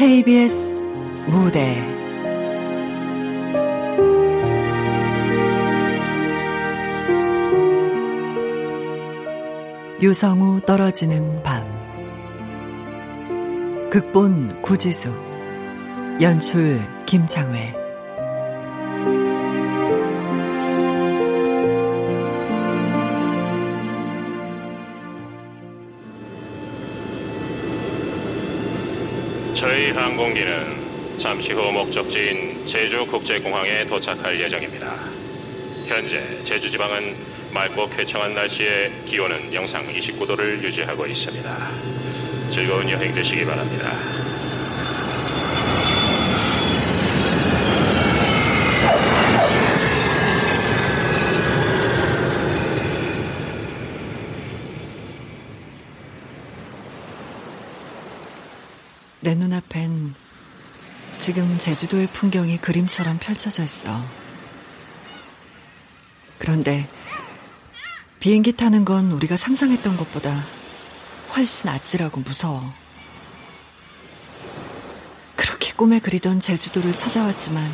KBS 무대. 유성우 떨어지는 밤. 극본 구지수 연출 김창회 저희 항공기는 잠시 후 목적지인 제주국제공항에 도착할 예정입니다. 현재 제주 지방은 맑고 쾌청한 날씨에 기온은 영상 29도를 유지하고 있습니다. 즐거운 여행 되시기 바랍니다. 내 눈앞엔 지금 제주도의 풍경이 그림처럼 펼쳐져 있어. 그런데 비행기 타는 건 우리가 상상했던 것보다 훨씬 아찔하고 무서워. 그렇게 꿈에 그리던 제주도를 찾아왔지만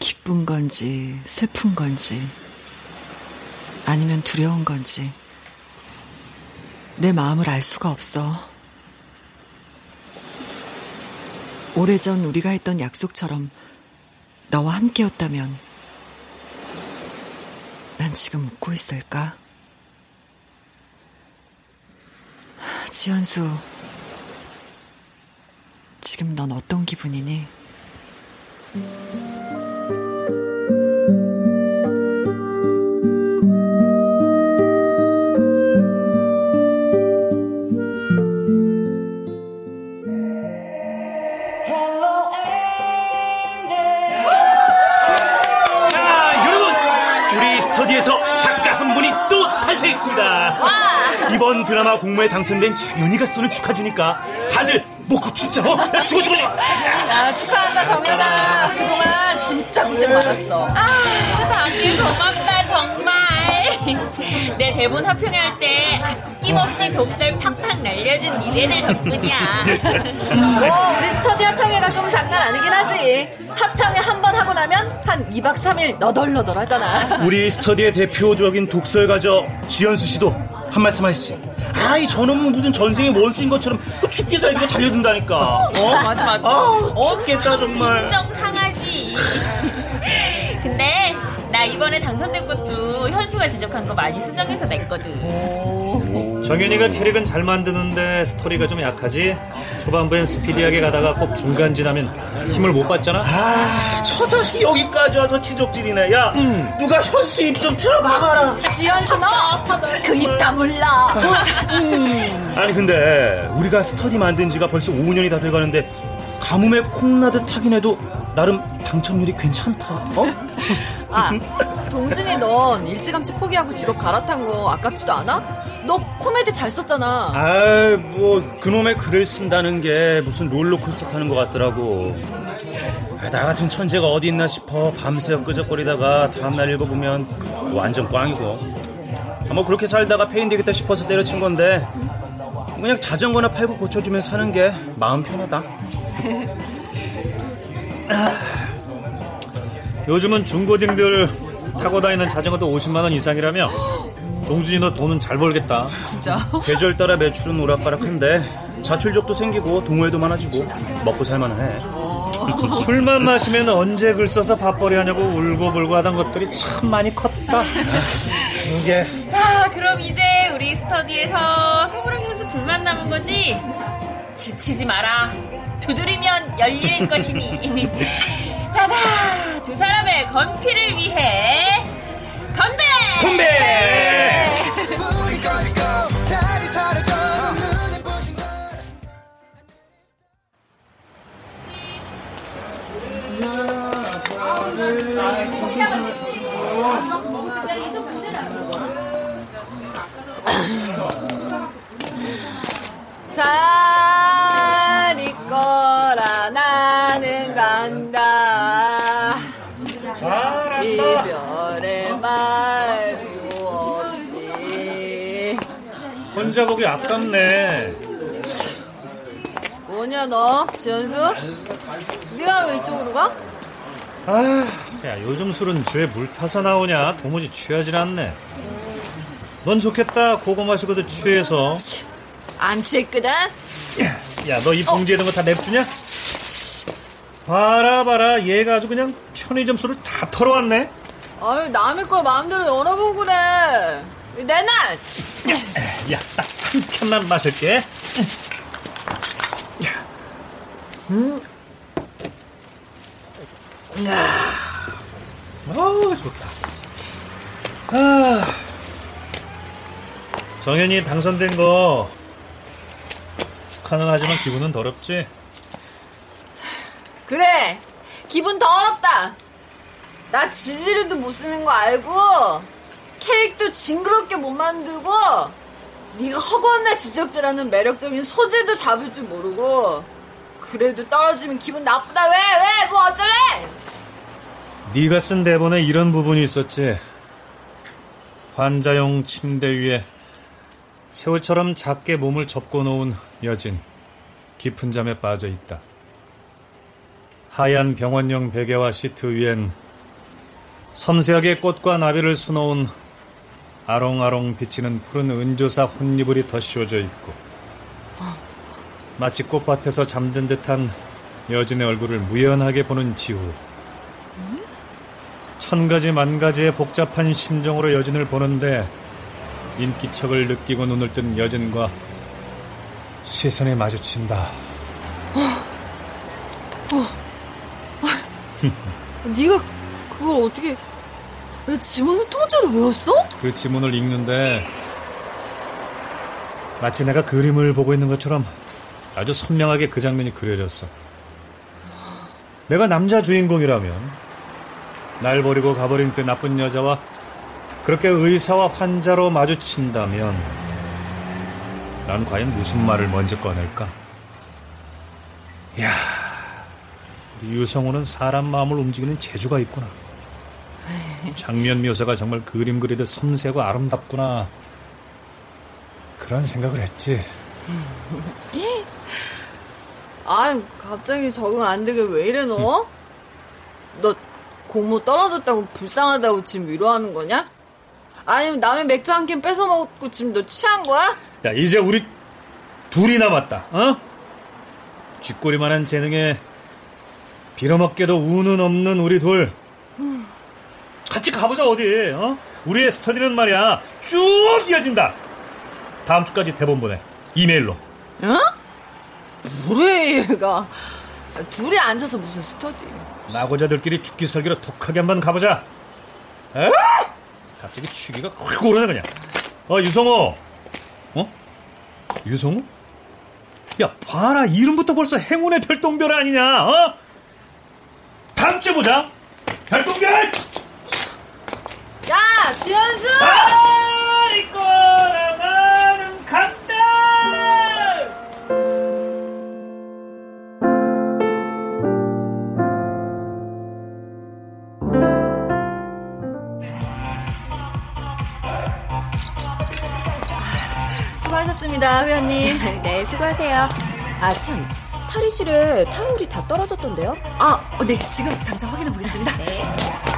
기쁜 건지 슬픈 건지 아니면 두려운 건지 내 마음을 알 수가 없어. 오래전 우리가 했던 약속처럼 너와 함께였다면 난 지금 웃고 있을까? 지연수, 지금 넌 어떤 기분이니? 또 탄생했습니다. 이번 드라마 공모에 당선된 정연이가 쏘는 축하주니까 다들 먹고 죽자, 어? 야, 죽어, 죽어, 죽어! 야, 축하한다, 정연아. 그동안 진짜 고생 많았어. 아, 다들 고맙다 정말. 내 대본 합평회 할때 아낌없이 독설 팍팍 날려준 니네들 덕분이야. 뭐, 우리 스터디 합평회가 좀 장난 아니긴 하지. 합평회 한 번 하고 나면 한 2박 3일 너덜너덜 하잖아. 우리 스터디의 대표적인 독설가죠. 지연수 씨도 한 말씀 하시지. 아이, 저놈은 무슨 전생의 원수인 것처럼 그 죽기 살기로 달려든다니까. 어? 맞아 맞아. 아, 죽겠다, 정말. 인정 상하지. 이번에 당선된 것도 현수가 지적한 거 많이 수정해서 냈거든. 정현이가 캐릭은 잘 만드는데 스토리가 좀 약하지. 초반부엔 스피디하게 가다가 꼭 중간 지나면 힘을 못 받잖아. 아, 저 자식이 여기까지 와서 지적질이네. 야, 누가 현수 입 좀 틀어박아라. 지연수 너! 그 입 다물라. 아니 근데 우리가 스터디 만든 지가 벌써 5년이 다 돼가는데 가뭄에 콩나듯 하긴 해도 나름 당첨률이 괜찮다. 어? 아, 동진이 넌 일찌감치 포기하고 직업 갈아탄 거 아깝지도 않아? 너 코미디 잘 썼잖아. 아이 뭐 그놈의 글을 쓴다는 게 무슨 롤러코스터 타는 것 같더라고. 아, 나 같은 천재가 어디 있나 싶어 밤새 끄적거리다가 다음날 읽어보면 완전 꽝이고. 아, 뭐 그렇게 살다가 폐인 되겠다 싶어서 때려친 건데 그냥 자전거나 팔고 고쳐주면서 사는 게 마음 편하다. 요즘은 중고딩들 타고 다니는 자전거도 50만 원 이상이라며. 동준이 너 돈은 잘 벌겠다. 진짜? 계절 따라 매출은 오락가락한데 자출족도 생기고 동호회도 많아지고 먹고 살만해. 술만 마시면 언제 글 써서 밥벌이 하냐고 울고불고 하던 것들이 참 많이 컸다. 이게 자, 그럼 이제 우리 스터디에서 성우랑 현수 둘만 남은 거지? 지치지 마라. 두드리면 열릴 것이니. 자자, 두 사람의 건피를 위해 건배! 건배! 자 보기 아깝네. 뭐냐 너, 지현수? 네가 왜 이쪽으로 가? 아, 야 요즘 술은 왜 물 타서 나오냐? 도무지 취하질 않네. 넌 좋겠다. 고거 마시고도 취해서. 안 취했거든? 야, 너 이 봉지에 있는 거다 냅주냐? 봐라 봐라 얘가 아주 그냥 편의점 술을 다 털어왔네. 아유 남의 걸 마음대로 열어보고 그래. 내놔. 야, 딱한 캔만 마실게. 음. 아, 좋다. 아. 정현이 당선된 거 축하는 하지만 기분은 더럽지? 그래. 기분 더럽다. 나 지지리도 못 쓰는 거 알고 캐릭터 징그럽게 못 만들고 네가 허구한 지적질하는 매력적인 소재도 잡을 줄 모르고 그래도 떨어지면 기분 나쁘다 왜 왜 뭐 어쩔래 네가 쓴 대본에 이런 부분이 있었지. 환자용 침대 위에 새우처럼 작게 몸을 접고 놓은 여진. 깊은 잠에 빠져 있다. 하얀 병원용 베개와 시트 위엔 섬세하게 꽃과 나비를 수놓은 아롱아롱 비치는 푸른 은조사 혼이불이 덧씌워져 있고 마치 꽃밭에서 잠든 듯한 여진의 얼굴을 무연하게 보는 지우. 천 가지 만 가지의 복잡한 심정으로 여진을 보는데 인기척을 느끼고 눈을 뜬 여진과 시선이 마주친다. 네가 그걸 어떻게 왜 지문을 통째로 외웠어? 그 지문을 읽는데 마치 내가 그림을 보고 있는 것처럼 아주 선명하게 그 장면이 그려졌어. 내가 남자 주인공이라면 날 버리고 가버린 그 나쁜 여자와 그렇게 의사와 환자로 마주친다면 난 과연 무슨 말을 먼저 꺼낼까? 야, 우리 유성우는 사람 마음을 움직이는 재주가 있구나. 장면 묘사가 정말 그림 그리듯 섬세하고 아름답구나. 그런 생각을 했지. 아 갑자기 적응 안 되게 왜 이래 너? 너 공모 떨어졌다고 불쌍하다고 지금 위로하는 거냐? 아니면 남의 맥주 한 캔 뺏어 먹고 지금 너 취한 거야? 야, 이제 우리 둘이 남았다. 어? 쥐꼬리만한 재능에 빌어먹게도 우는 없는 우리 둘. 같이 가보자 어디? 어? 우리의 스터디는 말이야 쭉 이어진다. 다음 주까지 대본 보내. 이메일로. 응? 뭐래 얘가 둘이 앉아서 무슨 스터디 나고자들끼리 죽기 살기로 독하게 한번 가보자. 에? 갑자기 취기가 확 오르네 그냥. 어 유성호. 어? 유성호? 야 봐라 이름부터 벌써 행운의 별똥별 아니냐? 어? 다음 주에 보자. 별똥별. 야 지현수 아 이 거라 나는 간다. 수고하셨습니다 회원님 네, 수고하세요. 아, 참. 탈의실에 타올이 다 떨어졌던데요? 아, 어, 네 지금 당장 확인해 보겠습니다 아,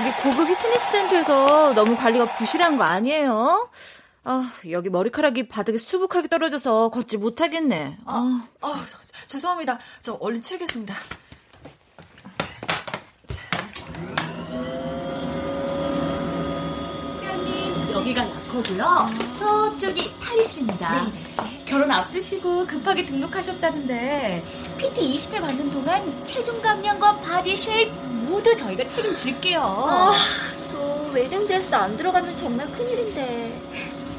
여기 고급 피트니스 센터에서 너무 관리가 부실한 거 아니에요? 아, 여기 머리카락이 바닥에 수북하게 떨어져서 걷지 못하겠네. 아, 어, 죄송합니다 저 얼른 치우겠습니다 회원님 여기가 락커고요. 저쪽이 탈의실입니다. 결혼 앞두시고 급하게 등록하셨다는데 PT 20회 받는 동안 체중 감량과 body shape 모두 저희가 책임질게요. 아, 저 웨딩 드레스도 안 들어가면 정말 큰일인데.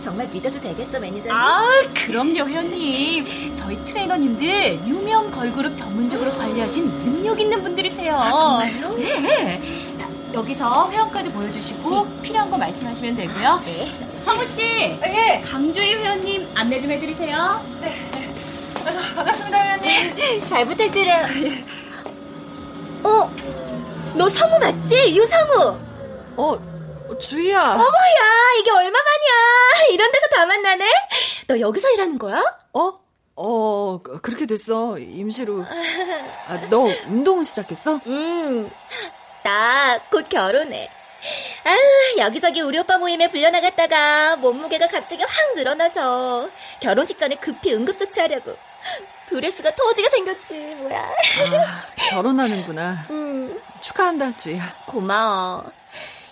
정말 믿어도 되겠죠, 매니저님? 아, 그럼요, 회원님. 저희 트레이너님들 유명 걸그룹 전문적으로 관리하신 능력 있는 분들이세요. 아, 정말요? 네. 자, 여기서 회원카드 보여주시고 필요한 거 말씀하시면 되고요. 네. 성우 씨, 예. 강주희 회원님 안내 좀 해드리세요. 아, 반갑습니다, 회원님. 잘 부탁드려요. 어? 너 성우 맞지? 유성우. 어, 주희야. 어머야, 이게 얼마만이야. 이런 데서 다 만나네? 너 여기서 일하는 거야? 어? 어, 그- 그렇게 됐어. 임시로. 아, 너 운동 시작했어? 음, 나 곧 결혼해. 아, 여기저기 우리 오빠 모임에 불려나갔다가 몸무게가 갑자기 확 늘어나서 결혼식 전에 급히 응급조치하려고. 드레스가 터지게 생겼지, 뭐야. 아, 결혼하는구나. 음, 축하한다, 주희야. 고마워.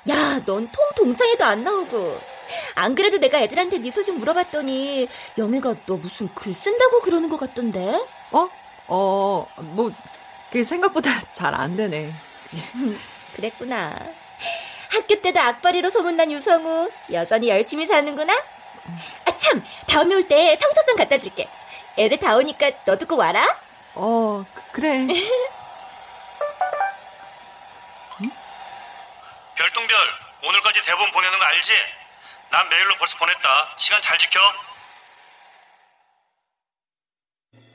야, 넌 통 동창회도 안 나오고. 안 그래도 내가 애들한테 네 소식 물어봤더니 영애가 너 무슨 글 쓴다고 그러는 것 같던데? 어? 어, 뭐, 그게 생각보다 잘 안 되네. 그랬구나. 학교 때도 악바리로 소문난 유성우 여전히 열심히 사는구나. 아 참, 다음에 올 때 청첩장 갖다 줄게. 애들 다 오니까 너도 꼭 와라. 어, 그- 그래. 별똥별, 오늘까지 대본 보내는 거 알지? 난 메일로 벌써 보냈다. 시간 잘 지켜.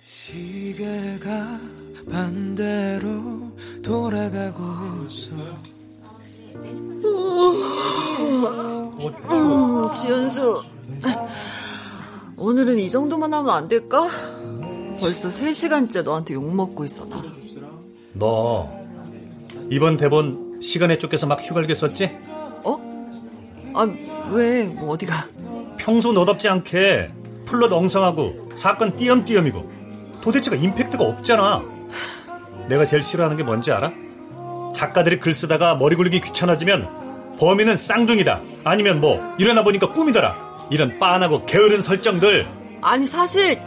시계가 반대로 돌아가고 있어. 음, 지연수. 오늘은 이 정도만 하면 안 될까? 벌써 3시간째 너한테 욕먹고 있어, 나. 너 이번 대본 시간에 쫓겨서 막 휘갈겨 썼지? 어? 아, 왜? 뭐 어디가? 평소 너답지 않게 플롯 엉성하고 사건 띄엄띄엄이고 도대체가 임팩트가 없잖아. 내가 제일 싫어하는 게 뭔지 알아? 작가들이 글 쓰다가 머리 굴리기 귀찮아지면 범인은 쌍둥이다. 아니면 뭐 일어나 보니까 꿈이더라. 이런 빤하고 게으른 설정들 아니, 사실,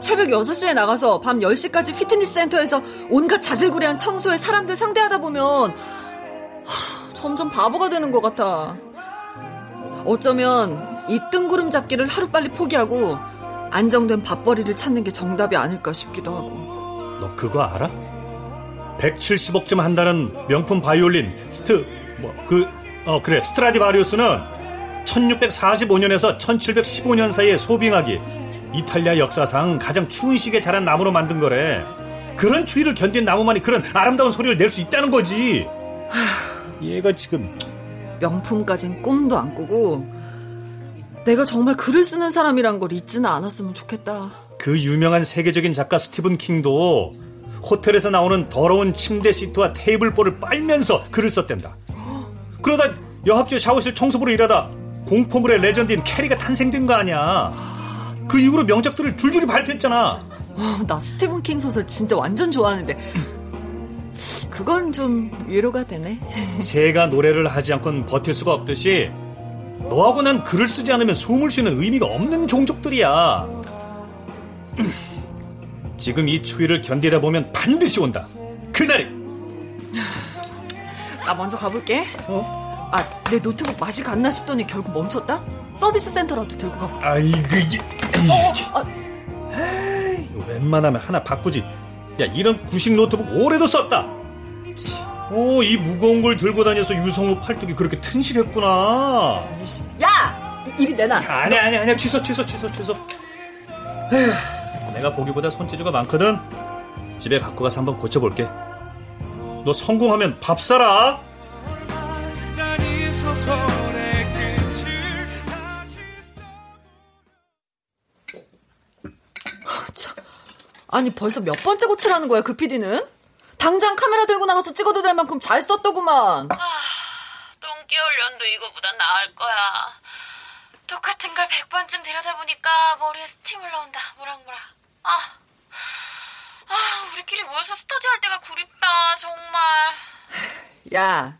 새벽 6시에 나가서 밤 10시까지 피트니스 센터에서 온갖 자질구레한 청소에 사람들 상대하다 보면, 하, 점점 바보가 되는 것 같아. 어쩌면 이 뜬구름 잡기를 하루빨리 포기하고 안정된 밥벌이를 찾는 게 정답이 아닐까 싶기도 하고. 너 그거 알아? 170억쯤 한다는 명품 바이올린 스트 뭐 그 어 그래 스트라디바리우스는 1645년에서 1715년 사이에 소빙하기 이탈리아 역사상 가장 추운 시기에 자란 나무로 만든 거래. 그런 추위를 견딘 나무만이 그런 아름다운 소리를 낼 수 있다는 거지. 얘가 지금 명품까진 꿈도 안 꾸고 내가 정말 글을 쓰는 사람이란 걸 잊지는 않았으면 좋겠다. 그 유명한 세계적인 작가 스티븐 킹도 호텔에서 나오는 더러운 침대 시트와 테이블볼을 빨면서 글을 썼댄다. 그러다 여학생 샤워실 청소부로 일하다 공포물의 레전드인 캐리가 탄생된 거 아니야. 그 이후로 명작들을 줄줄이 발표했잖아. 어, 나 스티븐 킹 소설 진짜 완전 좋아하는데 그건 좀 위로가 되네. 새가 노래를 하지 않고는 버틸 수가 없듯이 너하고 난 글을 쓰지 않으면 숨을 쉬는 의미가 없는 종족들이야. 지금 이 추위를 견디다 보면 반드시 온다. 그날이. 나 먼저 가볼게. 어? 아, 내 노트북 맛이 갔나 싶더니 결국 멈췄다? 서비스 센터라도 들고 가볼게. 아이고 이게. 어, 아, 에이, 웬만하면 하나 바꾸지. 야 이런 구식 노트북 오래도 썼다. 오, 이 무거운 걸 들고 다녀서 유성우 팔뚝이 그렇게 튼실했구나. 야! 이- 이리 내놔. 아니 아니 아니야 취소 취소 취소 취소. 에휴, 내가 보기보다 손재주가 많거든. 집에 갖고 가서 한번 고쳐볼게. 너 성공하면 밥 사라. 아니, 벌써 몇 번째 고치라는 거야, 그 PD는? 당장 카메라 들고 나가서 찍어도 될 만큼 잘 썼더구만. 똥개 훈련도 이거보다 나을 거야. 똑같은 걸 100번쯤 들여다보니까 머리에 스팀 올라온다. 뭐랑뭐라. 아, 아, 우리끼리 모여서 스터디 할 때가 그립다. 정말. 야,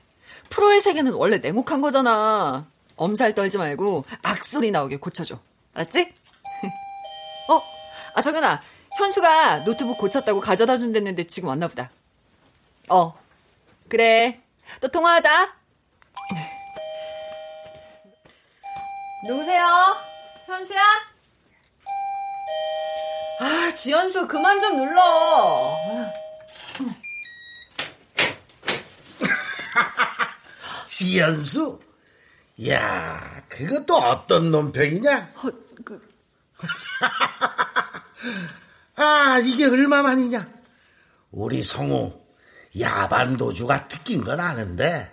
프로의 세계는 원래 냉혹한 거잖아. 엄살 떨지 말고 악소리 나오게 고쳐줘. 알았지? 어? 아, 정연아. 현수가 노트북 고쳤다고 가져다 준댔는데 지금 왔나 보다. 어. 그래. 또 통화하자. 누구세요? 현수야? 아, 지현수 그만 좀 눌러. 지연수? 야, 그것도 어떤 놈병이냐? 어, 그... 아, 이게 얼마만이냐? 우리 성우 야반도주가 특긴 건 아는데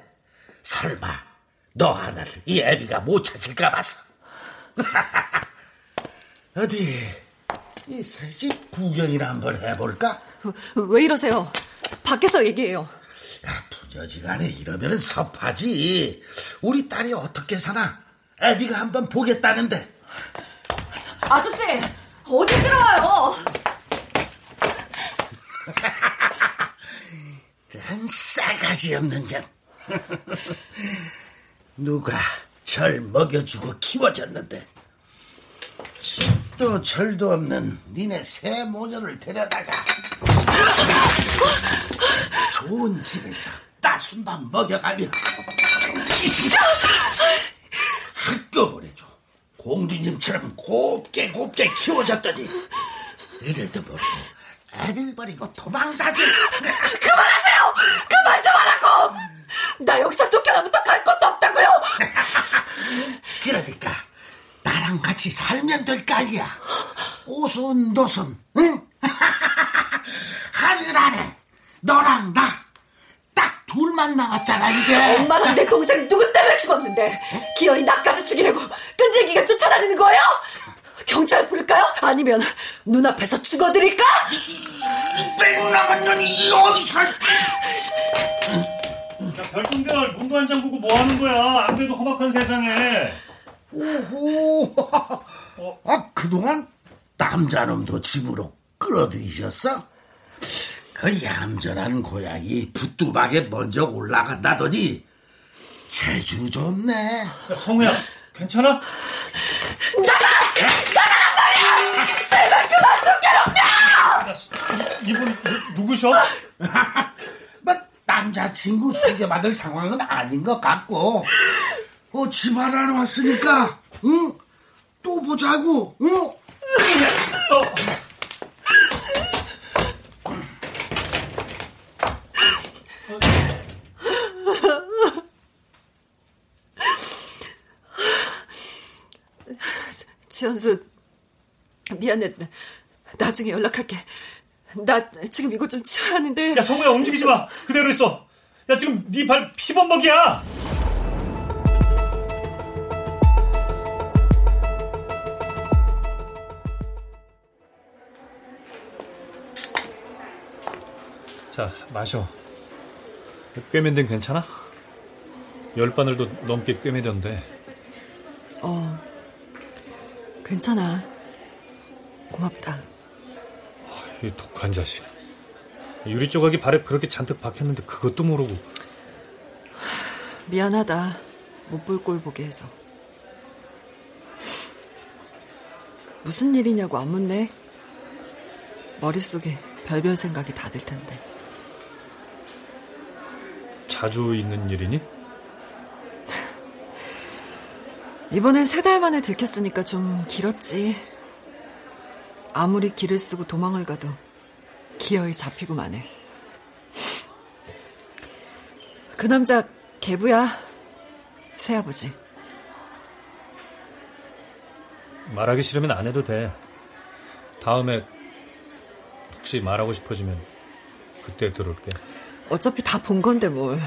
설마 너 하나를 이 애비가 못 찾을까 봐서 어디 이 셋이 구경이나 한번 해볼까? 왜 이러세요? 밖에서 얘기해요. 야, 부녀지간에 이러면은 섭하지. 우리 딸이 어떻게 사나? 애비가 한번 보겠다는데. 아저씨, 어디 들어와요? 그런 싸가지 없는 년. 누가 절 먹여주고 키워줬는데 집도 절도 없는 니네 새 모녀를 데려다가 좋은 집에서 따순밥 먹여가며 학교 보내줘 공주님처럼 곱게 곱게 키워줬더니 이래도 모르고 애를 버리고 도망다니 그만하세요! 그만 좀 하라고! 나 여기서 쫓겨나면 더갈 곳도 없다고요! 그러니까 나랑 같이 살면 될 거 아니야 오손 노손 응? 하늘 아래 너랑 나 딱 둘만 남았잖아 이제 엄마랑 내 동생 누구 때문에 죽었는데 기어이 나까지 죽이려고 끈질기게 쫓아다니는 거예요? 경찰 부를까요? 아니면 눈앞에서 죽어드릴까? 뺑 나간 년이 어디서 야, 별똥별 문도 안 잠그고 뭐 하는 거야? 안 그래도 험악한 세상에. 오호 아 그동안 남자놈도 집으로 끌어들이셨어? 그 얌전한 고양이 붓두박에 먼저 올라간다더니 재주 좋네 야, 성우야, 괜찮아? 나 이분 누, 누구셔? 뭐 남자친구 소개받을 상황은 아닌 것 같고 어, 집안 안 왔으니까 응? 또 보자고 응? 지연수, 미안해. 나중에 연락할게. 나 지금 이거 좀 치워야 하는데. 야, 성우야, 움직이지 마. 그대로 있어. 야, 지금 네 발 피범벅이야. 자, 마셔. 꿰맨 괜찮아? 열 바늘도 넘게 꿰매던데. 어, 괜찮아. 고맙다. 이 독한 자식. 유리 조각이 발에 그렇게 잔뜩 박혔는데 그것도 모르고. 미안하다. 못 볼 꼴 보게 해서. 무슨 일이냐고 안 묻네. 머릿속에 별별 생각이 다 들 텐데. 자주 있는 일이니? 이번엔 세 달 만에 들켰으니까 좀 길었지. 아무리 길을 쓰고 도망을 가도 기어이 잡히고 마네. 그 남자 개부야. 새아버지. 말하기 싫으면 안 해도 돼. 다음에 혹시 말하고 싶어지면 그때 들을게. 어차피 다 본 건데 뭘.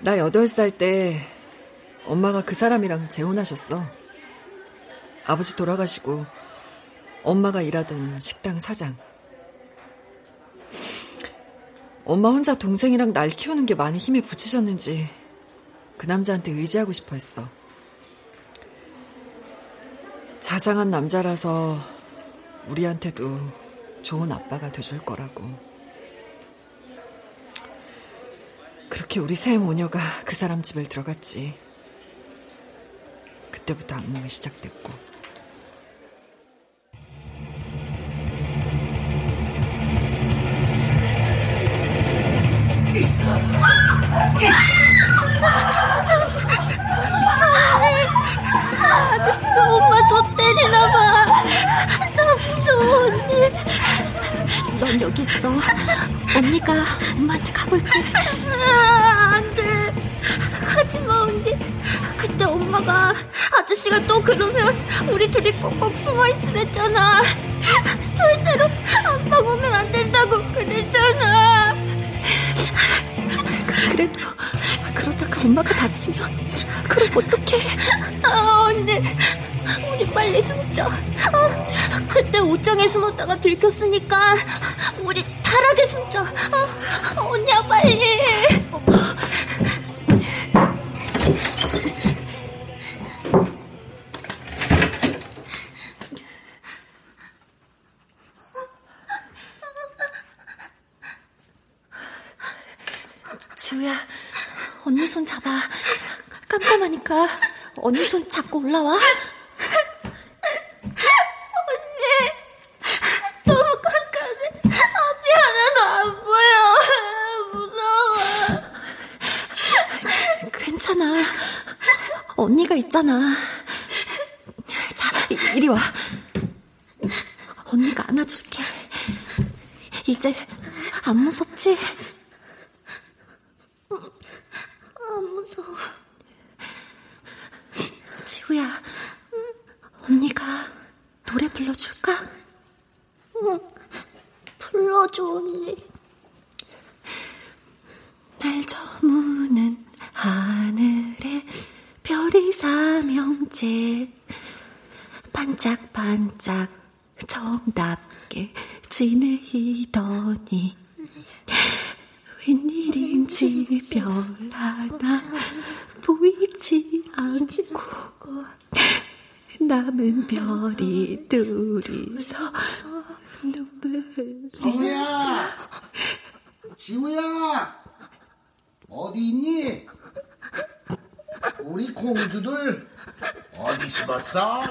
나 여덟 살때 엄마가 그 사람이랑 재혼하셨어. 아버지 돌아가시고 엄마가 일하던 식당 사장. 엄마 혼자 동생이랑 날 키우는 게 많이 힘에 부치셨는지 그 남자한테 의지하고 싶어 했어. 자상한 남자라서 우리한테도 좋은 아빠가 돼줄 거라고. 그렇게 우리 새 모녀가 그 사람 집에 들어갔지. 그때부터 악몽이 시작됐고. 아저씨, 엄마 더 때리나 봐. 나 무서워, 언니. 넌 여기 여기 있어. 언니가 엄마한테 가볼게. 아, 안 돼. 가지 마, 언니. 그때 엄마가 아저씨가 또 그러면 우리 둘이 꼭꼭 숨어 있으랬잖아. 절대로 그래도 그러다가 엄마가 다치면 그럼 어떡해? 아, 언니. 우리 빨리 숨자. 어, 그때 옷장에 숨었다가 들켰으니까 우리 타락에 숨자. 어, 언니야 빨리. 지우야, 언니 손 잡아. 깜깜하니까 언니 손 잡고 올라와. 언니, 너무 깜깜해. 앞이 하나도 안 보여. 무서워. 괜찮아. 언니가 있잖아. 자, 이- 이리 와. 언니가 안아줄게. 이제 안 무섭지? 안 무서워. 지우야, 언니가 노래 불러줄까? 응, 불러줘, 언니. 날 저무는 하늘에 별이 삼형제 반짝반짝 정답게 지내이더니 웬일인지 별 하나 보이지 않고 남은 별이 둘이서 눈물 성우야! 지우야! 어디 있니? 우리 공주들 어디 숨었어?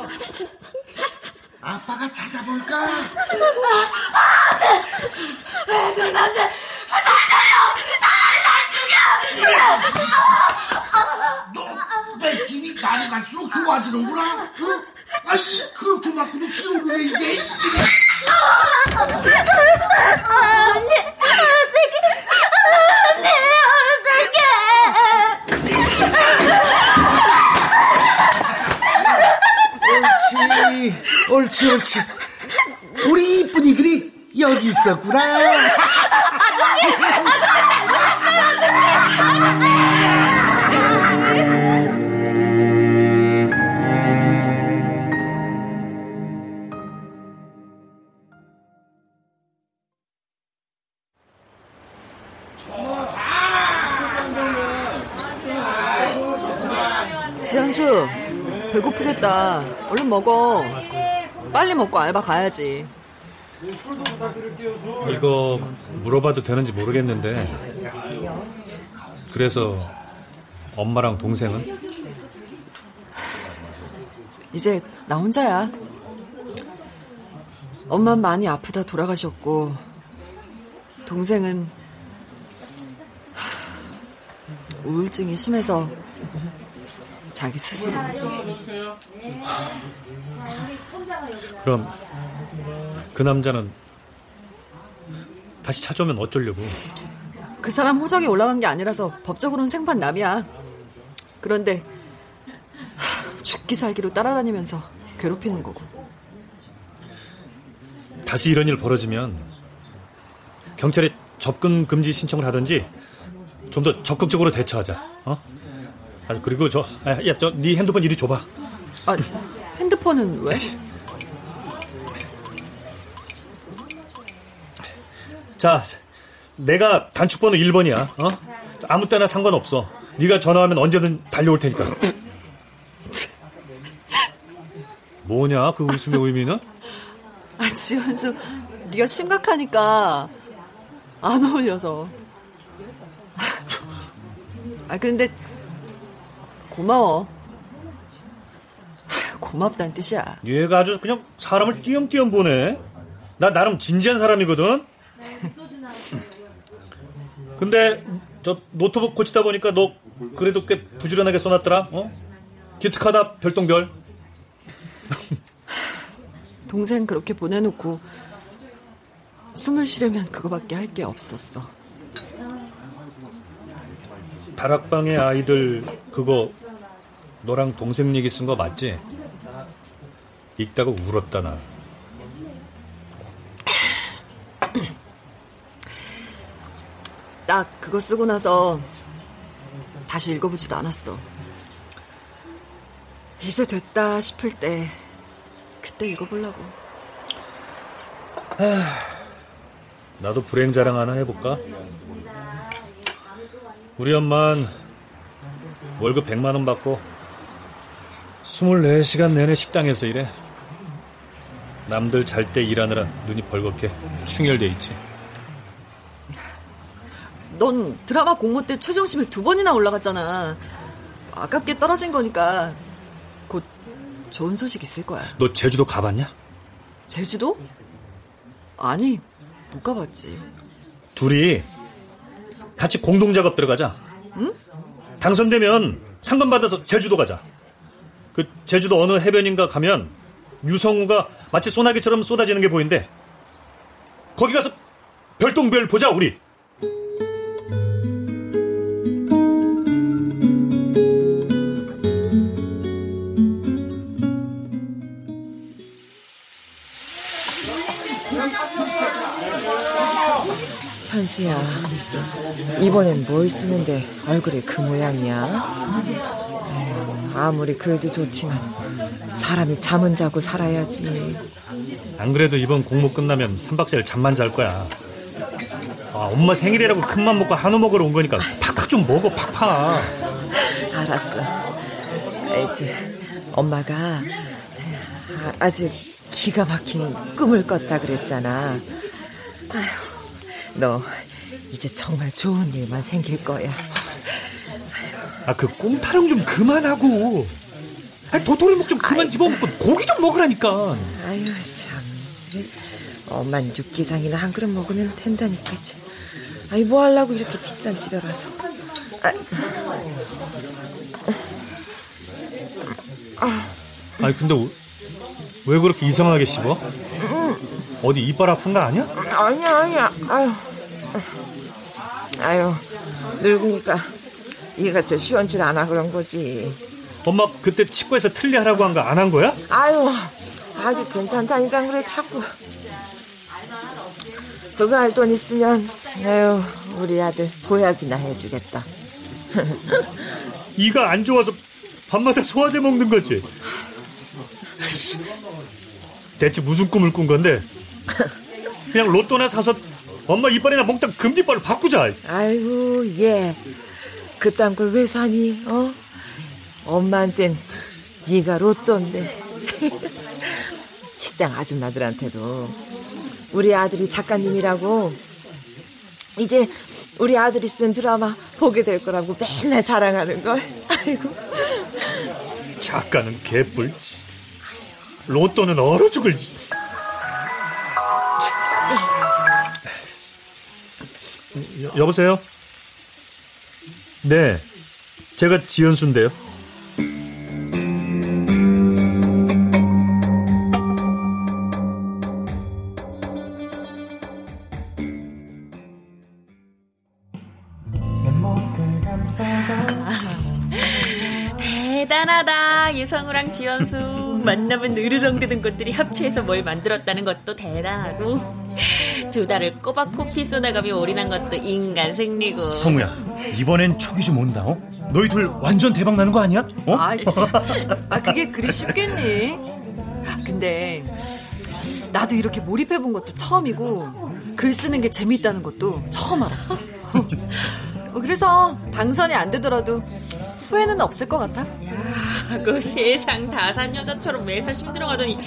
아빠가 찾아볼까? 애들 나한테 너 맥주니 날이 갈수록 좋아지는구나. 응? 아이 그렇게 맞고도 끼오르네 이게. 언니, 어떡해. 언니, 어떡해. 옳지, 옳지, 옳지. 우리 이쁜 이들이 여기 있었구나. 아저씨! 아저씨! 지현수, 배고프겠다. 얼른 먹어. 빨리 먹고 알바 가야지. 이거 물어봐도 되는지 모르겠는데 그래서 엄마랑 동생은 이제 나 혼자야. 엄마 많이 아프다 돌아가셨고 동생은 하, 우울증이 심해서 자기 스스로 그럼 그 남자는 다시 찾아오면 어쩌려고 그 사람 호적이 올라간 게 아니라서 법적으로는 생판 남이야. 그런데 하, 죽기 살기로 따라다니면서 괴롭히는 거고. 다시 이런 일 벌어지면 경찰에 접근 금지 신청을 하든지 좀 더 적극적으로 대처하자. 어? 아, 그리고 저, 아, 야, 저, 네 핸드폰 이리 줘봐. 아, 핸드폰은 왜? 자, 내가 단축번호 1번이야. 어? 아무 때나 상관없어. 네가 전화하면 언제든 달려올 테니까. 뭐냐, 그 웃음의 의미는? 아, 지현수, 네가 심각하니까 안 어울려서. 아, 근데 고마워. 고맙다는 뜻이야. 얘가 아주 그냥 사람을 띄엄띄엄 보네. 나 나름 진지한 사람이거든. 근데 저 노트북 고치다 보니까 너 그래도 꽤 부지런하게 써놨더라. 어? 기특하다 별똥별. 동생 그렇게 보내놓고 숨을 쉬려면 그거밖에 할 게 없었어. 다락방의 아이들 그거 너랑 동생 얘기 쓴 거 맞지? 읽다가 울었다 나. 딱 그거 쓰고 나서 다시 읽어보지도 않았어. 이제 됐다 싶을 때 그때 읽어보려고. 나도 불행 자랑 하나 해볼까? 우리 엄마는 월급 100만 원 받고 24시간 내내 식당에서 일해. 남들 잘 때 일하느라 눈이 벌겋게 충혈돼 있지. 넌 드라마 공모 때 최종심에 두 번이나 올라갔잖아. 아깝게 떨어진 거니까 곧 좋은 소식 있을 거야. 너 제주도 가봤냐? 제주도? 아니, 못 가봤지. 둘이 같이 공동 작업 들어가자. 응? 당선되면 상금 받아서 제주도 가자. 그 제주도 어느 해변인가 가면 유성우가 마치 소나기처럼 쏟아지는 게 보인대. 거기 가서 별똥별 보자 우리. 현수야, 이번엔 뭘 쓰는데 얼굴이 그 모양이야? 음, 아무리 글도 좋지만 사람이 잠은 자고 살아야지. 안 그래도 이번 공모 끝나면 3박 4일 잠만 잘 거야. 아, 엄마 생일이라고 큰맘 먹고 한우 먹으러 온 거니까 팍팍 좀 먹어, 팍팍. 알았어. 이제 엄마가 아- 아주 기가 막힌 꿈을 꿨다 그랬잖아. 아휴, 너 이제 정말 좋은 일만 생길 거야. 아, 그 꿈타령 좀 그만하고. 아, 도토리묵 좀 그만 집어먹고 고기 좀 먹으라니까. 아유 참. 엄만 육개장이나 한 그릇 먹으면 된다니까. 참. 아이 뭐 하려고 이렇게 비싼 집에 가서. 아, 아니, 근데 왜 그렇게 이상하게 씹어? 어디 이빨 아픈 거 아니야? 아니야 아니야. 아유. 아유 늙으니까 이가 저 시원치 않아 그런 거지. 엄마 그때 치과에서 틀리 하라고 한 거 안 한 거야? 아유 아주 괜찮다니까 그래 자꾸. 그거 할 돈 있으면 아유 우리 아들 보약이나 해주겠다. 이가 안 좋아서 밤마다 소화제 먹는 거지. 대체 무슨 꿈을 꾼 건데? 그냥 로또나 사서 엄마 이빨이나 몽땅 금지빨로 바꾸자. 아이고 얘 그딴 걸 왜 사니? 어? 엄마한텐 네가 로또인데 식당 아줌마들한테도 우리 아들이 작가님이라고 이제 우리 아들이 쓴 드라마 보게 될 거라고 맨날 자랑하는 걸. 아이고 작가는 개뿔. 로또는 얼어 죽을. 여, 여 보세요? 네, 제가 지연수인데요. 대단하다 유성우랑 지연수 만나면 으르렁대는 것들이 합체해서 뭘 만들었다는 것도 대단하고 두 달을 꼬박 코피 쏟아가며 올인한 것도 인간 승리고 성우야, 이번엔 촉이 좀 온다. 어? 너희 둘 완전 대박 나는 거 아니야? 어? 아, 참. 아, 그게 그리 쉽겠니? 근데 나도 이렇게 몰입해본 것도 처음이고 글 쓰는 게 재밌다는 것도 처음 알았어. 어, 그래서 당선이 안 되더라도 후회는 없을 것 같아. 야, 그 세상 다산 여자처럼 매사 힘들어가더니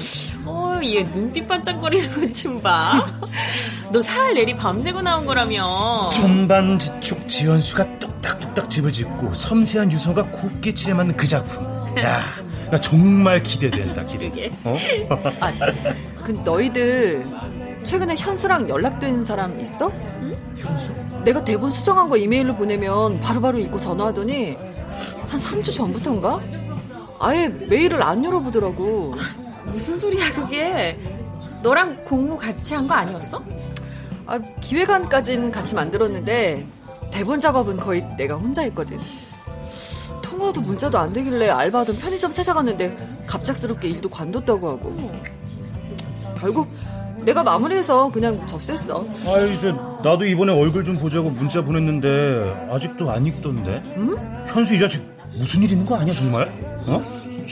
어, 얘 눈빛 반짝거리는 것 좀 봐. 너 사흘 내리 밤새고 나온 거라며. 천반지축 지연수가 뚝딱뚝딱 집을 짓고 섬세한 유서가 곱게 칠해맞는 그 작품. 야, 나 정말 기대된다, 기대. 어? 아, 그 너희들 최근에 현수랑 연락된 사람 있어? 현수? 내가 대본 수정한 거 이메일로 보내면 바로바로 읽고 전화하더니 한 3주 전부터인가? 아예 메일을 안 열어보더라고. 무슨 소리야 그게? 너랑 공모 같이 한 거 아니었어? 아, 기획안까진 같이 만들었는데 대본 작업은 거의 내가 혼자 했거든. 통화도 문자도 안 되길래 알바하던 편의점 찾아갔는데 갑작스럽게 일도 관뒀다고 하고. 결국 내가 마무리해서 그냥 접수했어. 아이 저 나도 이번에 얼굴 좀 보자고 문자 보냈는데 아직도 안 읽던데. 응? 현수 이 자식 무슨 일 있는 거 아니야 정말? 어?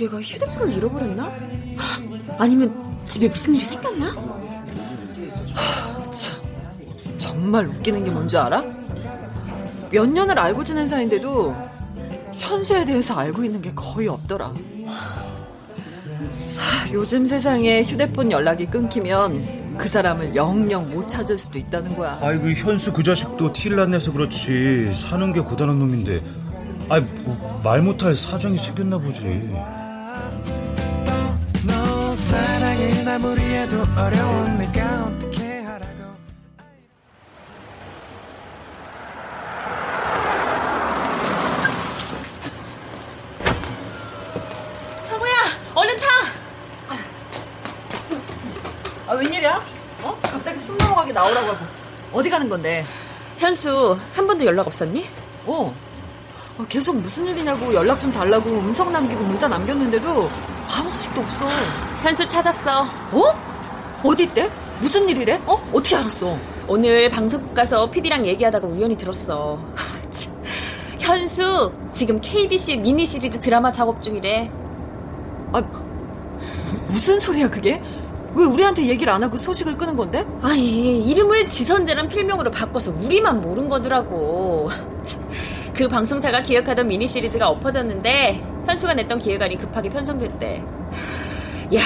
얘가 휴대폰을 잃어버렸나? 아니면 집에 무슨 일이 생겼나? 참, 정말 웃기는 게 뭔지 알아? 몇 년을 알고 지낸 사이인데도 현수에 대해서 알고 있는 게 거의 없더라. 하, 요즘 세상에 휴대폰 연락이 끊기면 그 사람을 영영 못 찾을 수도 있다는 거야. 아이고 현수 그 자식도 티를 안 내서 그렇지 사는 게 고단한 놈인데 아이 뭐말 못할 사정이 생겼나 보지 성우야, 얼른 타! 아, 웬일이야? 어? 갑자기 숨 넘어가게 나오라고 하고. 어디 가는 건데? 현수, 한 번도 연락 없었니? 어. 아, 계속 무슨 일이냐고 연락 좀 달라고 음성 남기고 문자 남겼는데도 아무 소식도 없어. 현수 찾았어. 어? 어디 있대? 무슨 일이래? 어? 어떻게 알았어? 오늘 방송국 가서 PD랑 얘기하다가 우연히 들었어. 하, 참. 현수, 지금 KBC 미니 시리즈 드라마 작업 중이래. 아, 무슨 소리야, 그게? 왜 우리한테 얘기를 안 하고 소식을 끄는 건데? 아니, 이름을 지선재란 필명으로 바꿔서 우리만 모른 거더라고. 그 방송사가 기획하던 미니 시리즈가 엎어졌는데 현수가 냈던 기획안이 급하게 편성됐대. 야,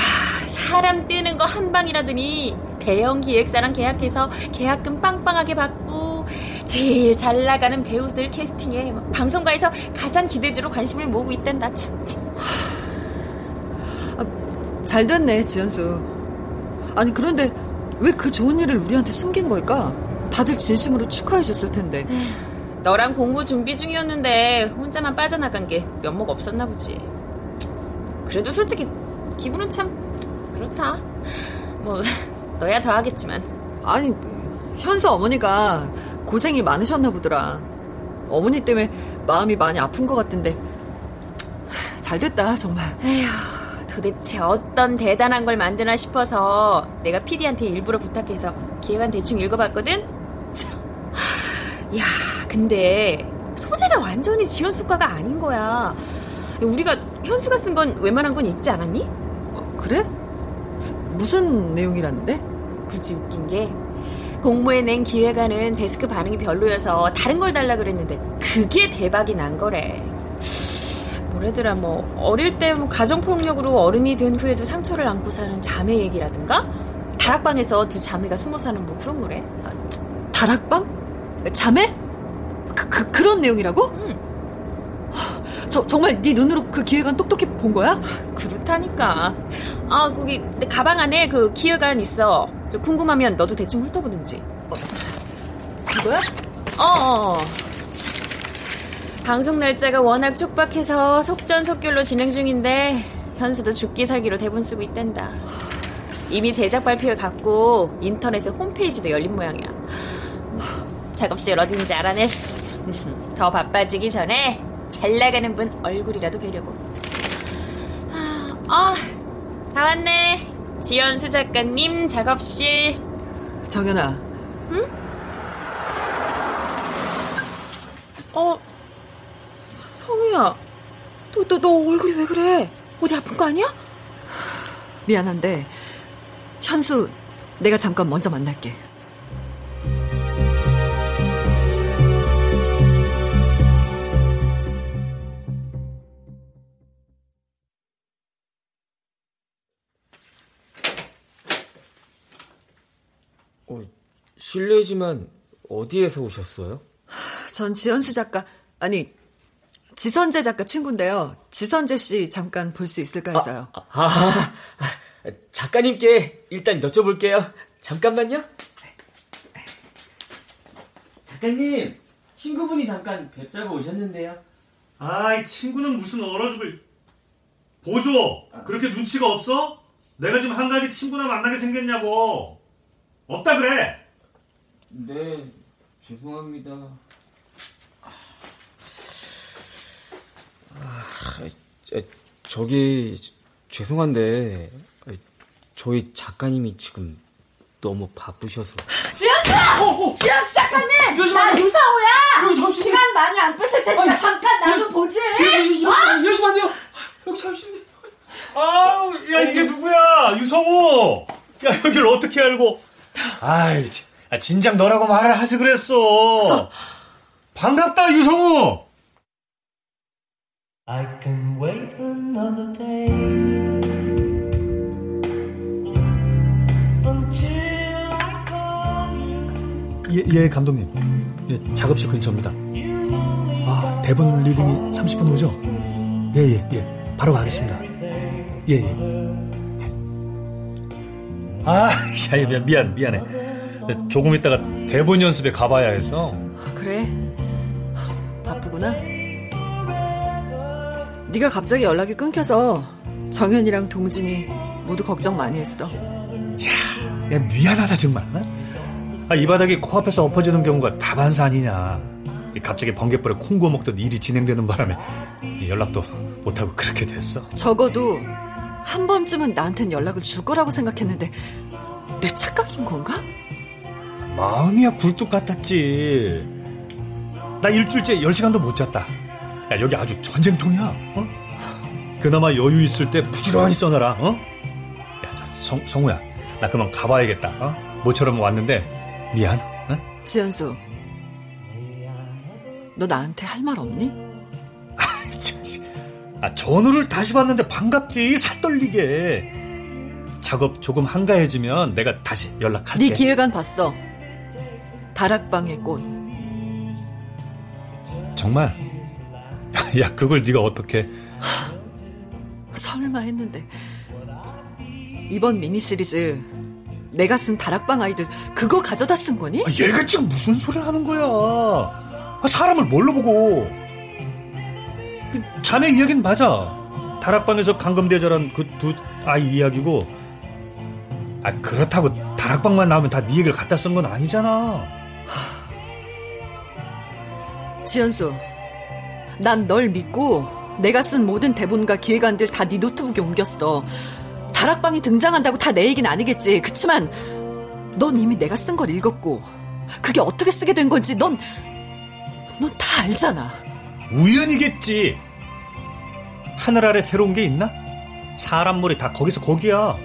사람 뜨는 거 한 방이라더니 대형 기획사랑 계약해서 계약금 빵빵하게 받고 제일 잘 나가는 배우들 캐스팅에 방송가에서 가장 기대주로 관심을 모으고 있단다. 참. 참. 아, 잘 됐네, 지현수. 아니, 그런데 왜 그 좋은 일을 우리한테 숨긴 걸까? 다들 진심으로 축하해 줬을 텐데. 너랑 공부 준비 중이었는데 혼자만 빠져나간 게 면목 없었나 보지. 그래도 솔직히 기분은 참 그렇다. 뭐 너야 더 하겠지만. 아니 현수 어머니가 고생이 많으셨나 보더라. 어머니 때문에 마음이 많이 아픈 것 같은데 잘 됐다 정말. 에휴 도대체 어떤 대단한 걸 만드나 싶어서 내가 PD한테 일부러 부탁해서 기획안 대충 읽어봤거든. 참. 야 근데 소재가 완전히 지현수과가 아닌 거야. 우리가 현수가 쓴 건 웬만한 건 읽지 않았니? 어, 그래? 무슨 내용이라는데? 굳이 웃긴 게 공모에 낸 기획안은 데스크 반응이 별로여서 다른 걸 달라 그랬는데 그게 대박이 난 거래. 뭐래더라 뭐 어릴 때 뭐 가정폭력으로 어른이 된 후에도 상처를 안고 사는 자매 얘기라든가 다락방에서 두 자매가 숨어 사는 뭐 그런 거래. 아, 다락방? 자매? 그, 그 그런 내용이라고? 응. 저, 정말 네 눈으로 그 기획안 똑똑히 본 거야? 그렇다니까. 아 거기 내 가방 안에 그 기획안 있어. 저 궁금하면 너도 대충 훑어보든지. 어, 그거야? 어. 방송 날짜가 워낙 촉박해서 속전속결로 진행 중인데 현수도 죽기 살기로 대본 쓰고 있단다. 이미 제작 발표를 갖고 인터넷에 홈페이지도 열린 모양이야. 작업실 어딘지 알아냈어. 더 바빠지기 전에 잘 나가는 분 얼굴이라도 뵈려고. 아, 다 왔네. 지연수 작가님 작업실. 정연아. 응? 어, 성우야. 너, 너, 너 얼굴이 왜 그래? 어디 아픈 거 아니야? 미안한데, 현수, 내가 잠깐 먼저 만날게. 어, 실례지만 어디에서 오셨어요? 전 지현수 작가, 아니, 지선재 작가 친구인데요. 지선재 씨 잠깐 볼 수 있을까 해서요. 아, 아, 아, 작가님께 일단 여쭤볼게요. 잠깐만요. 작가님, 친구분이 잠깐 뵙자고 오셨는데요. 아이, 친구는 무슨 얼어 죽을. 보조! 그렇게 눈치가 없어? 내가 지금 한가하게 친구나 만나게 생겼냐고. 없다 그래. 네, 죄송합니다. 아, 저, 저기 죄송한데 저희 작가님이 지금 너무 바쁘셔서. 지현수! 지현수 작가님! 나 유사호야! 시간 많이 안 뺐을 테니까 잠깐 나 좀 보지! 어? 이러시면 안 돼요. 여기 잠시만요. 아우, 야, 이게 누구야? 유성우! 야, 여길 어떻게 알고? 아이, 아, 진작 너라고 말을 하지 그랬어. 반갑다, 유성우! I can wait another day until I call you. 예, 예, 감독님. 예, 작업실 근처입니다. 아, 대본 리딩이 30분 후죠? 예, 예, 예. 바로 가겠습니다. 예, 예. 예. 아, 야, 미안, 미안, 미안해. 조금 있다가 대본 연습에 가봐야 해서. 그래. 바쁘구나. 네가 갑자기 연락이 끊겨서 정현이랑 동진이 모두 걱정 많이 했어. 야, 미안하다, 정말. 아, 이 바닥에 코앞에서 엎어지는 경우가 다반사 아니냐. 갑자기 번개불에 콩 구워 먹던 일이 진행되는 바람에 연락도 못하고 그렇게 됐어. 적어도 한 번쯤은 나한텐 연락을 줄 거라고 생각했는데 내 착각인 건가? 마음이야 굴뚝 같았지. 나 일주일째 10시간도 못 잤다. 야, 여기 아주 전쟁통이야. 어? 그나마 여유 있을 때 부지런히 써놔라. 어? 야, 자, 성, 성우야. 나 그만 가봐야겠다. 어? 모처럼 왔는데 미안. 어? 지현수. 너 나한테 할 말 없니? 아, 전우를 다시 봤는데 반갑지. 살떨리게. 작업 조금 한가해지면 내가 다시 연락할게. 네 기획안 봤어. 다락방의 꽃. 정말? 야, 그걸 네가 어떻게? 설마 했는데 이번 미니 시리즈 내가 쓴 다락방 아이들 그거 가져다 쓴 거니? 아, 얘가 지금 무슨 소리를 하는 거야? 아, 사람을 뭘로 보고? 자네 이야기는 맞아. 다락방에서 감금대자란 그두 아이 이야기고. 아 그렇다고 다락방만 나오면 다 네 얘기를 갖다 쓴 건 아니잖아. 지현수, 난 널 믿고 내가 쓴 모든 대본과 기획안들 다 네 노트북에 옮겼어. 다락방이 등장한다고 다 내 얘기는 아니겠지. 그치만 넌 이미 내가 쓴 걸 읽었고 그게 어떻게 쓰게 된 건지 넌 넌 다 알잖아. 우연이겠지. 하늘 아래 새로운 게 있나? 사람 머리 다 거기서 거기야.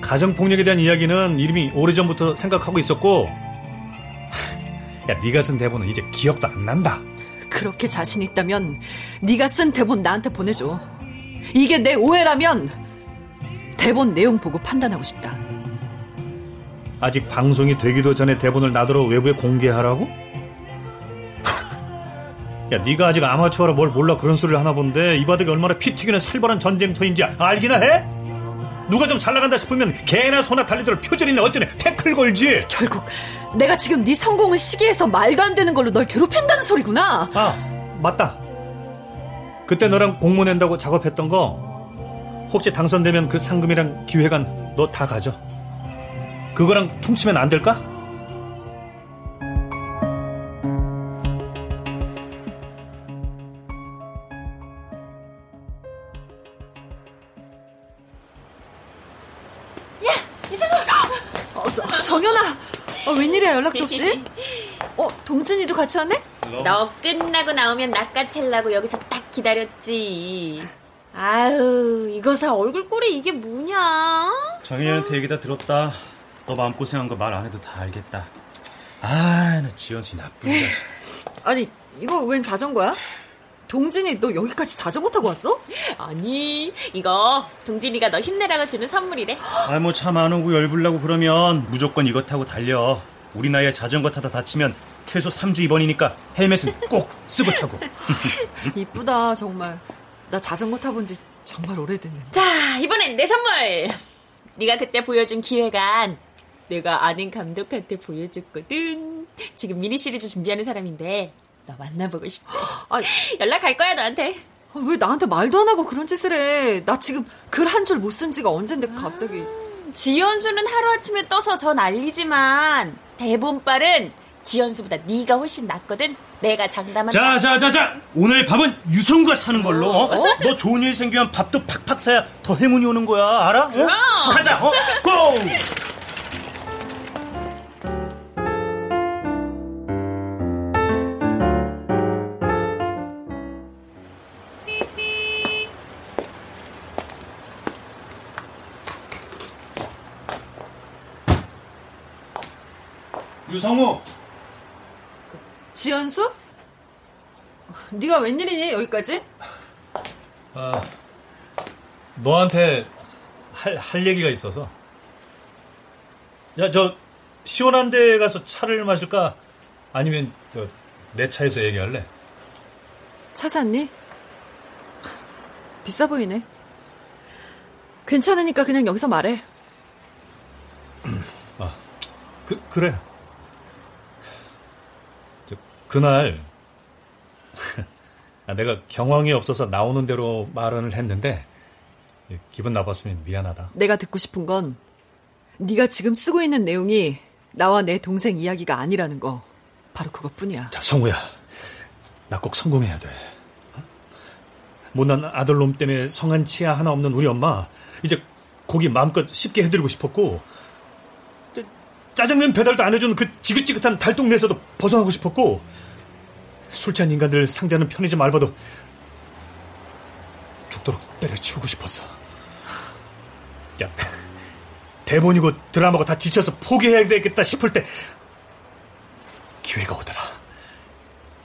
가정폭력에 대한 이야기는 이름이 오래전부터 생각하고 있었고 야 네가 쓴 대본은 이제 기억도 안 난다. 그렇게 자신 있다면 네가 쓴 대본 나한테 보내줘. 이게 내 오해라면 대본 내용 보고 판단하고 싶다. 아직 방송이 되기도 전에 대본을 나더러 외부에 공개하라고? 야, 네가 아직 아마추어라 뭘 몰라 그런 소리를 하나 본데 이 바닥이 얼마나 피 튀기는 살벌한 전쟁터인지 알기나 해? 누가 좀 잘 나간다 싶으면 개나 소나 달리들 표절 있네 어쩌네 태클 걸지 결국 내가 지금 네 성공을 시기해서 말도 안 되는 걸로 널 괴롭힌다는 소리구나 아 맞다 그때 너랑 공모 낸다고 작업했던 거 혹시 당선되면 그 상금이랑 기획안 너 다 가져 그거랑 퉁치면 안 될까? 어, 웬일이야 연락도 없지? 어 동진이도 같이 왔네? 너 끝나고 나오면 낚아채려고 여기서 딱 기다렸지. 아유, 이거 사 얼굴 꼴이 이게 뭐냐? 정현이한테 얘기 다 들었다. 너 마음고생한 거 말 안 해도 다 알겠다. 아, 나 지연씨 나쁜 자식. 아니 이거 웬 자전거야? 동진이 너 여기까지 자전거 타고 왔어? 아니, 이거 동진이가 너 힘내라고 주는 선물이래. 아, 뭐차안 오고 열불나고 그러면 무조건 이거 타고 달려. 우리 나이에 자전거 타다 다치면 최소 3주 입원이니까 헬멧은 꼭 쓰고 타고. 이쁘다 정말 나 자전거 타본 지 정말 오래됐네 자, 이번엔 내 선물. 네가 그때 보여준 기획안 내가 아는 감독한테 보여줬거든. 지금 미니 시리즈 준비하는 사람인데 너 만나보고 싶대. 아, 연락할 거야 너한테. 아, 왜 나한테 말도 안 하고 그런 짓을 해? 나 지금 글 한 줄 못 쓴 지가 언젠데 갑자기. 지연수는 하루아침에 떠서 전 알리지만 대본빨은 지연수보다 네가 훨씬 낫거든. 내가 장담한다. 자, 자, 자, 자. 오늘 밥은 유성구가 사는 걸로. 어? 너 좋은 일 생기면 밥도 팍팍 사야 더 행운이 오는 거야. 알아? 어? 가자. 어? 고! 유성우. 지연수? 네가 웬일이니 여기까지? 아, 너한테 할, 할 얘기가 있어서. 야, 저, 시원한 데 가서 차를 마실까? 아니면, 저, 내 차에서 얘기할래? 차 샀니? 비싸 보이네. 괜찮으니까 그냥 여기서 말해. 아, 그, 그래. 저, 그날, 아, 내가 경황이 없어서 나오는 대로 말을 했는데, 기분 나빴으면 미안하다. 내가 듣고 싶은 건 네가 지금 쓰고 있는 내용이 나와 내 동생 이야기가 아니라는 거. 바로 그것뿐이야. 자, 성우야. 나 꼭 성공해야 돼. 어? 못난 아들놈 때문에 성한 치아 하나 없는 우리 엄마. 이제 고기 마음껏 쉽게 해드리고 싶었고, 짜- 짜장면 배달도 안 해주는 그 지긋지긋한 달동네에서도 벗어나고 싶었고, 술 취한 인간들 상대하는 편의점 알바도 죽도록 때려치우고 싶었어. 야, 대본이고 드라마고 다 지쳐서 포기해야 되겠다 싶을 때 기회가 오더라.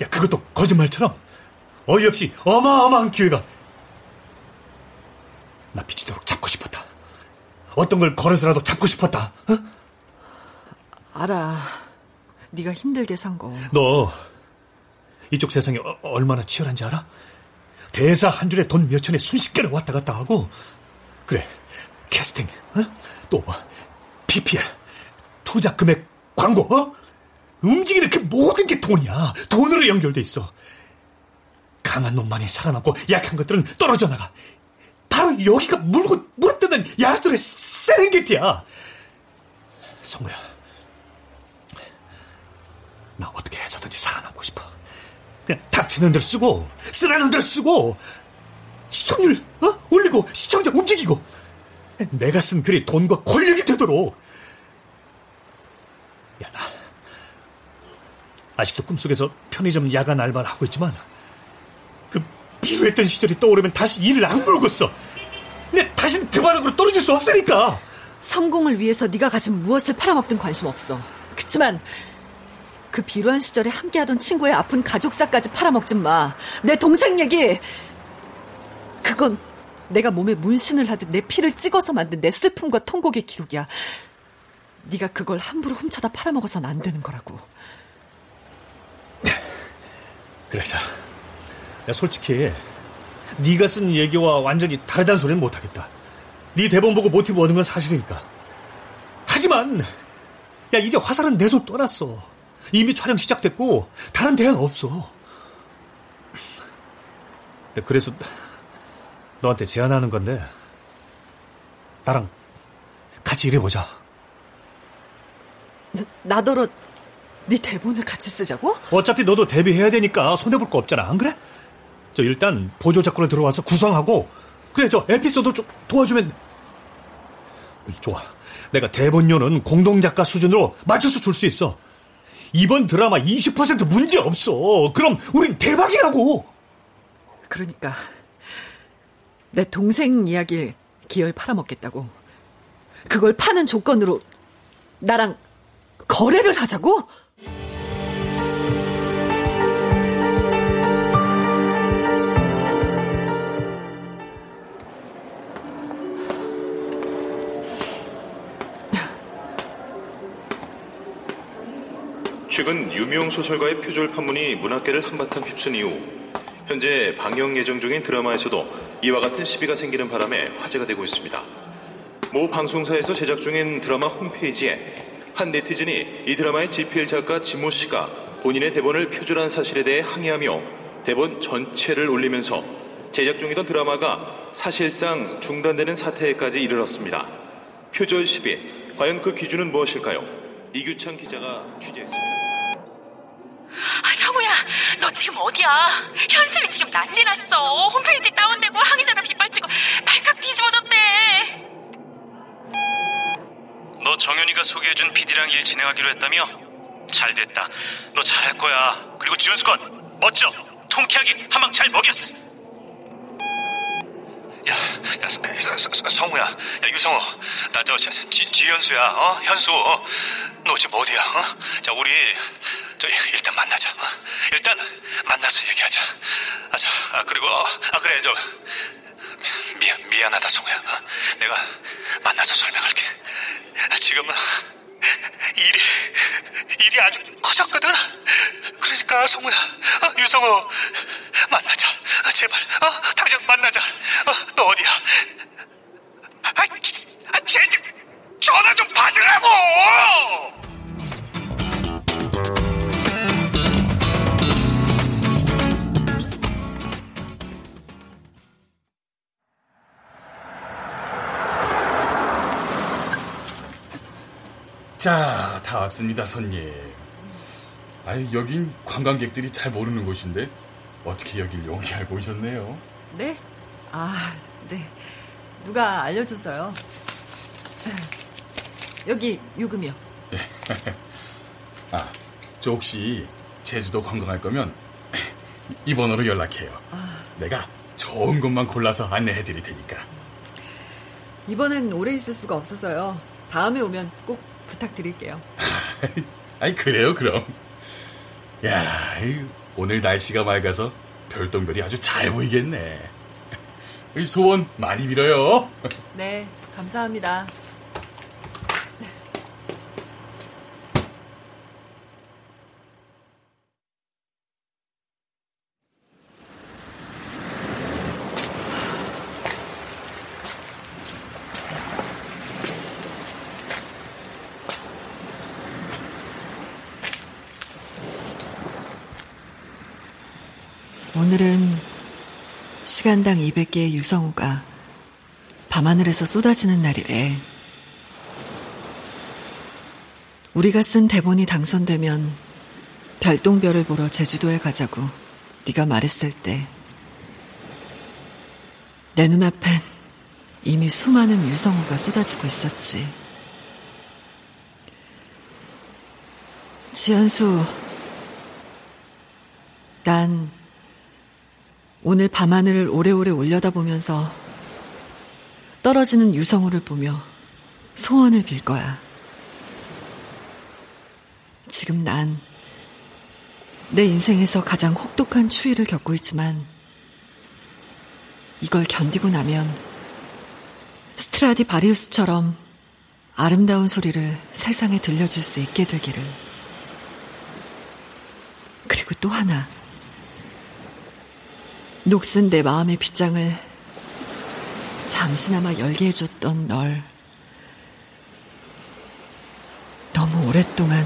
야, 그것도 거짓말처럼 어이없이 어마어마한 기회가 나 비치도록 잡고 싶었다. 어떤 걸 걸어서라도 잡고 싶었다. 어? 알아. 네가 힘들게 산 거. 너 이쪽 세상이 어- 얼마나 치열한지 알아? 대사 한 줄에 돈 몇 천에 순식간에 왔다 갔다 하고 그래 캐스팅 어? 또 PPL 투자 금액 광고 어? 움직이는 그 모든 게 돈이야 돈으로 연결돼 있어 강한 놈만이 살아남고 약한 것들은 떨어져 나가 바로 여기가 물고 물뜨는 야수들의 세렝게티야 성우야 나 어떻게 해서든지 살아남고 싶어. 그냥 닥치는 대로 쓰고, 쓰라는 대로 쓰고, 시청률, 어? 올리고, 시청자 움직이고, 내가 쓴 글이 돈과 권력이 되도록. 야, 나, 아직도 꿈속에서 편의점 야간 알바를 하고 있지만, 그 비루했던 시절이 떠오르면 다시 일을 안 물겠어. 근데 다시는 그 바닥으로 떨어질 수 없으니까. 성공을 위해서 네가 가진 무엇을 팔아먹든 관심 없어. 그치만 그 비루한 시절에 함께하던 친구의 아픈 가족사까지 팔아먹진 마. 내 동생 얘기. 그건 내가 몸에 문신을 하듯 내 피를 찍어서 만든 내 슬픔과 통곡의 기록이야. 네가 그걸 함부로 훔쳐다 팔아먹어선 안 되는 거라고. 그래, 자. 야, 솔직히, 네가 쓴 얘기와 완전히 다르다는 소리는 못하겠다. 네 대본 보고 모티브 얻은 건 사실이니까. 하지만, 야, 이제 화살은 내 손 떠났어. 이미 촬영 시작됐고, 다른 대안 없어. 그래서, 너한테 제안하는 건데, 나랑 같이 일해보자. 나더러 네 대본을 같이 쓰자고? 어차피 너도 데뷔해야 되니까 손해볼 거 없잖아. 안 그래? 저 일단 보조 작가로 들어와서 구성하고 그래 저 에피소드 좀 도와주면 음, 좋아. 내가 대본료는 공동 작가 수준으로 맞춰서 줄 수 있어. 이번 드라마 20% 문제 없어. 그럼 우린 대박이라고. 그러니까 내 동생 이야기를 기어이 팔아먹겠다고. 그걸 파는 조건으로 나랑 거래를 하자고? 최근 유명 소설가의 표절 판문이 문학계를 한바탕 휩쓴 이후 현재 방영 예정 중인 드라마에서도 이와 같은 시비가 생기는 바람에 화제가 되고 있습니다. 모 방송사에서 제작 중인 드라마 홈페이지에 한 네티즌이 이 드라마의 GPL 작가 지모 씨가 본인의 대본을 표절한 사실에 대해 항의하며 대본 전체를 올리면서 제작 중이던 드라마가 사실상 중단되는 사태에까지 이르렀습니다. 표절 시비. 과연 그 기준은 무엇일까요? 이규찬 기자가 취재했습니다. 아, 성우야, 너 지금 어디야? 현수이 지금 난리 났어. 홈페이지 다운되고 항의자료 빗발치고 발칵 뒤집어졌대. 너 정현이가 소개해준 PD랑 일 진행하기로 했다며? 잘 됐다. 너 잘할 거야. 그리고 지훈수건 멋져. 통쾌하게 한 방 잘 먹였어. 성우야, 야 유성우, 나 저 지현수야, 어 현수, 어? 너 지금 어디야? 어? 자 우리 저 일단 만나자. 어? 일단 만나서 얘기하자. 아, 자, 아 그리고 어, 아 그래 저 미안 미안하다 성우야. 어? 내가 만나서 설명할게. 지금은 일이 일이 아주 커졌거든. 그러니까 성우야, 어, 유성우 만나자. 어, 제발, 어, 당장 만나자. 어, 너 어디야? 아, 아, 쟤 전화 좀 받으라고. 자, 다 왔습니다, 손님. 아유, 여긴 관광객들이 잘 모르는 곳인데 어떻게 여길 용기 알고 오셨네요? 네? 아, 네. 누가 알려줘서요. 여기 요금이요. 아, 저 혹시 제주도 관광할 거면 이 번호로 연락해요. 아, 내가 좋은 곳만 골라서 안내해 드릴 테니까. 이번엔 오래 있을 수가 없어서요. 다음에 오면 꼭 부탁드릴게요. 아이, 그래요, 그럼. 야, 이 오늘 날씨가 맑아서 별똥별이 아주 잘 보이겠네. 이 소원 많이 빌어요. 네, 감사합니다. 오늘은 시간당 200개의 유성우가 밤하늘에서 쏟아지는 날이래. 우리가 쓴 대본이 당선되면 별똥별을 보러 제주도에 가자고 네가 말했을 때 내 눈앞엔 이미 수많은 유성우가 쏟아지고 있었지. 지연수, 난 오늘 밤하늘을 오래오래 올려다보면서 떨어지는 유성우를 보며 소원을 빌 거야. 지금 난 내 인생에서 가장 혹독한 추위를 겪고 있지만 이걸 견디고 나면 스트라디 바리우스처럼 아름다운 소리를 세상에 들려줄 수 있게 되기를. 그리고 또 하나. 녹슨 내 마음의 빗장을 잠시나마 열게 해줬던 널 너무 오랫동안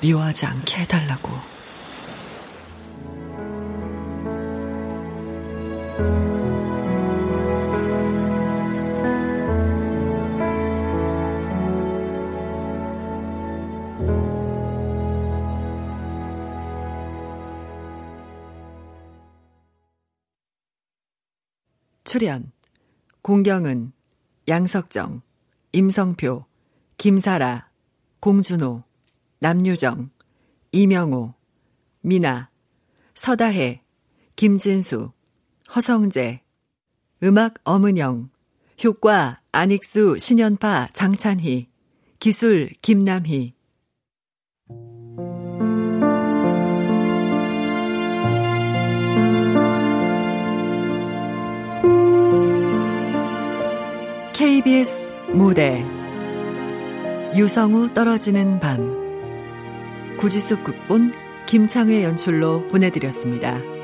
미워하지 않게 해달라고. 출연 공경은, 양석정, 임성표, 김사라, 공준호, 남유정, 이명호, 미나, 서다혜, 김진수, 허성재, 음악 엄은영, 효과 안익수, 신연파, 장찬희, 기술 김남희, KBS 무대 유성우 떨어지는 밤 구지숙 극본 김창회 연출로 보내드렸습니다.